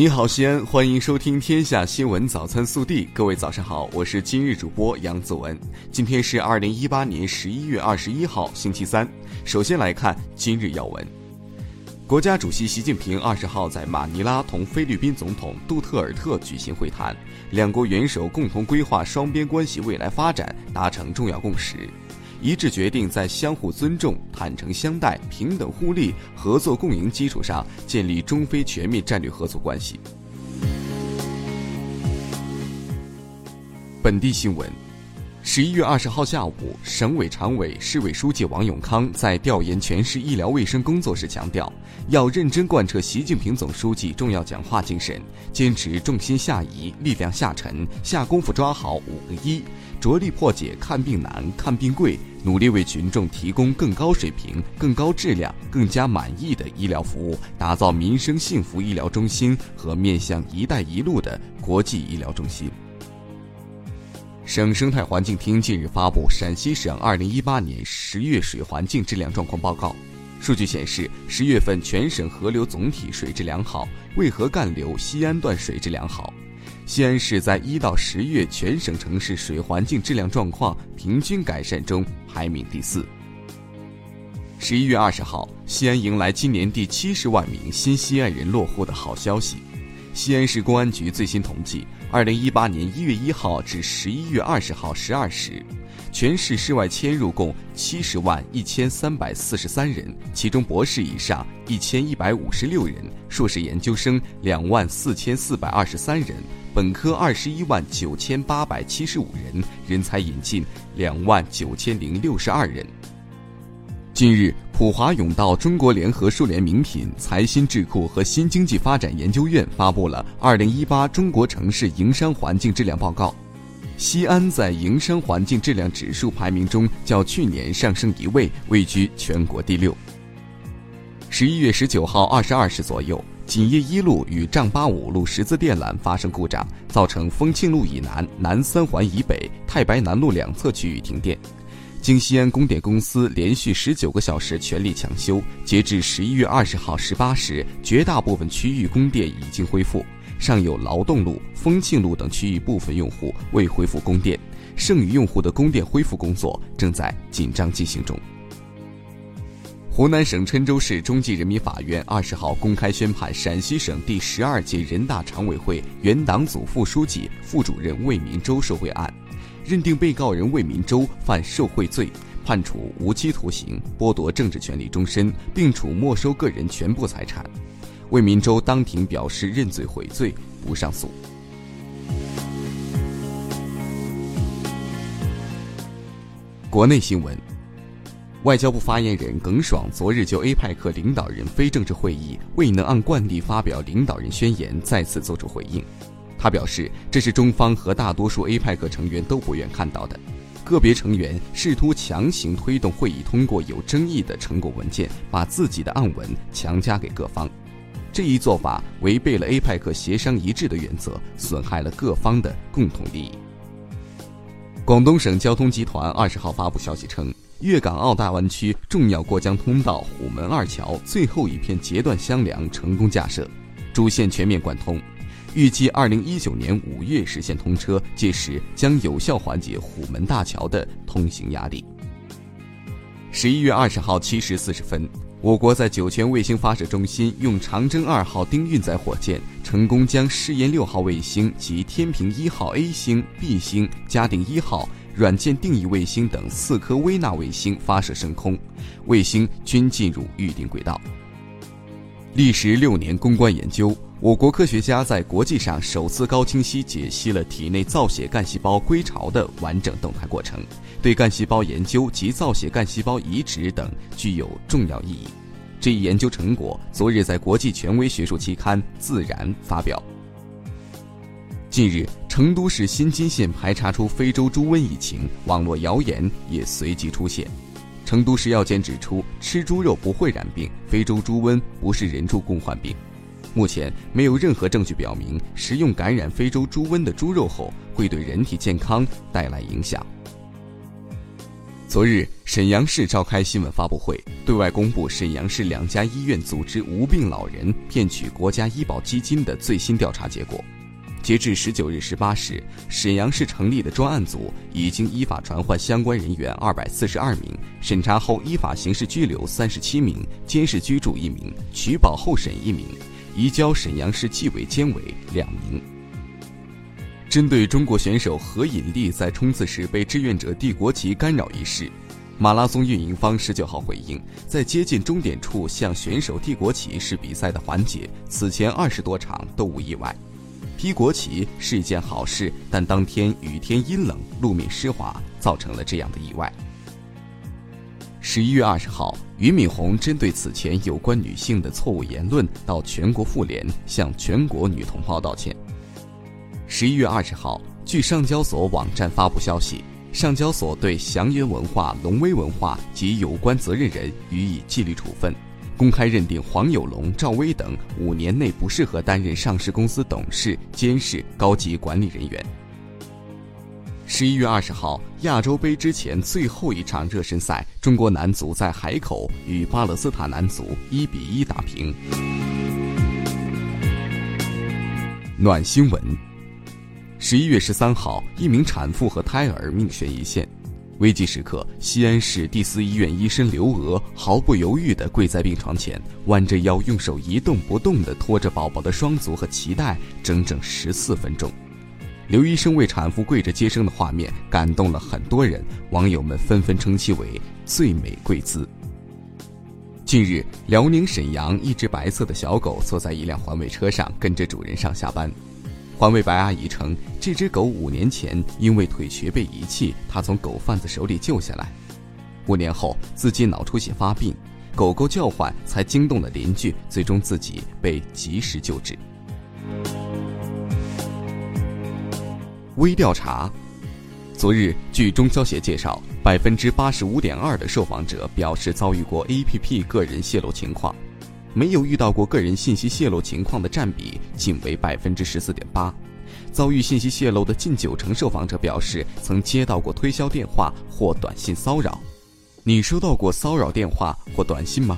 你好，西安，欢迎收听《天下新闻早餐速递》。各位早上好，我是今日主播杨子文。今天是二零一八年十一月二十一号，星期三。首先来看今日要闻。国家主席习近平二十号在马尼拉同菲律宾总统杜特尔特举行会谈，两国元首共同规划双边关系未来发展，达成重要共识。一致决定在相互尊重、坦诚相待、平等互利、合作共赢基础上建立中非全面战略合作关系。本地新闻：十一月二十号下午，省委常委、市委书记王永康在调研全市医疗卫生工作时强调，要认真贯彻习近平总书记重要讲话精神，坚持重心下移、力量下沉，下功夫抓好五个一，着力破解看病难、看病贵。努力为群众提供更高水平、更高质量、更加满意的医疗服务，打造民生幸福医疗中心和面向“一带一路”的国际医疗中心。省生态环境厅近日发布《陕西省2018年十月水环境质量状况报告》，数据显示，十月份全省河流总体水质良好，渭河干流西安段水质良好。西安市在一到十月全省城市水环境质量状况平均改善中排名第四。十一月二十号，西安迎来今年第七十万名新西安人落户的好消息。西安市公安局最新统计，二零一八年一月一号至十一月二十号十二时。全市室外迁入共七十万一千三百四十三人，其中博士以上一千一百五十六人，硕士研究生两万四千四百二十三人，本科二十一万九千八百七十五人，人才引进两万九千零六十二人。近日，普华永道中国联合数联名品财新智库和新经济发展研究院发布了《二零一八中国城市营商环境质量报告》。西安在营商环境质量指数排名中较去年上升一位，位居全国第六。十一月十九号二十二时左右，锦业一路与丈八五路十字电缆发生故障，造成丰庆路以南、南三环以北、太白南路两侧区域停电。经西安供电公司连续十九个小时全力抢修，截至十一月二十号十八时，绝大部分区域供电已经恢复。尚有劳动路、丰庆路等区域部分用户未恢复供电，剩余用户的供电恢复工作正在紧张进行中。湖南省郴州市中级人民法院二十号公开宣判陕西省第十二届人大常委会原党组副书记、副主任魏民洲受贿案，认定被告人魏民洲犯受贿罪，判处无期徒刑，剥夺政治权利终身，并处没收个人全部财产。魏民洲当庭表示认罪悔罪，不上诉。国内新闻，外交部发言人耿爽昨日就 APEC 领导人非正式会议未能按惯例发表领导人宣言再次作出回应。他表示，这是中方和大多数 APEC 成员都不愿看到的。个别成员试图强行推动会议通过有争议的成果文件，把自己的暗文强加给各方。这一做法违背了 APEC 协商一致的原则，损害了各方的共同利益。广东省交通集团二十号发布消息称，粤港澳大湾区重要过江通道虎门二桥最后一片截断箱梁成功架设，主线全面贯通，预计二零一九年五月实现通车，届时将有效缓解虎门大桥的通行压力。十一月二十号七时四十分。我国在酒泉卫星发射中心用长征二号丁运载火箭成功将试验六号卫星及天平一号 A 星、B 星、嘉定一号软件定义卫星等四颗微纳卫星发射升空，卫星均进入预定轨道。历时六年攻关研究，我国科学家在国际上首次高清晰解析了体内造血干细胞归巢的完整动态过程。对干细胞研究及造血干细胞移植等具有重要意义。这一研究成果昨日在国际权威学术期刊《自然》发表。近日，成都市新津县排查出非洲猪瘟疫情，网络谣言也随即出现。成都市药监指出，吃猪肉不会染病，非洲猪瘟不是人畜共患病。目前没有任何证据表明食用感染非洲猪瘟的猪肉后会对人体健康带来影响。昨日，沈阳市召开新闻发布会，对外公布沈阳市两家医院组织无病老人骗取国家医保基金的最新调查结果。截至十九日十八时，沈阳市成立的专案组已经依法传唤相关人员二百四十二名，审查后依法刑事拘留三十七名，监视居住一名，取保候审一名，移交沈阳市纪委监委两名。针对中国选手何引力在冲刺时被志愿者递国旗干扰一事，马拉松运营方十九号回应，在接近终点处向选手递国旗是比赛的环节，此前二十多场都无意外。披国旗是一件好事，但当天雨天阴冷，路面湿滑，造成了这样的意外。十一月二十号，俞敏洪针对此前有关女性的错误言论，到全国妇联向全国女同胞道歉。十一月二十号，据上交所网站发布消息，上交所对祥源文化、龙威文化及有关责任人予以纪律处分，公开认定黄有龙、赵薇等五年内不适合担任上市公司董事、监事、高级管理人员。十一月二十号，亚洲杯之前最后一场热身赛，中国男足在海口与巴勒斯坦男足一比一打平。暖新闻。十一月十三号，一名产妇和胎儿命悬一线，危急时刻，西安市第四医院医生刘娥毫不犹豫地跪在病床前，弯着腰，用手一动不动地托着宝宝的双足和脐带，整整十四分钟。刘医生为产妇跪着接生的画面感动了很多人，网友们纷纷称其为“最美跪姿”。近日，辽宁沈阳一只白色的小狗坐在一辆环卫车上，跟着主人上下班。环卫白阿姨称，这只狗五年前因为腿瘸被遗弃，她从狗贩子手里救下来。五年后，自己脑出血发病，狗狗叫唤才惊动了邻居，最终自己被及时救治。微调查，昨日据中消协介绍，百分之八十五点二的受访者表示遭遇过 APP 个人泄露情况。没有遇到过个人信息泄露情况的占比仅为百分之十四点八，遭遇信息泄露的近九成受访者表示曾接到过推销电话或短信骚扰。你收到过骚扰电话或短信吗？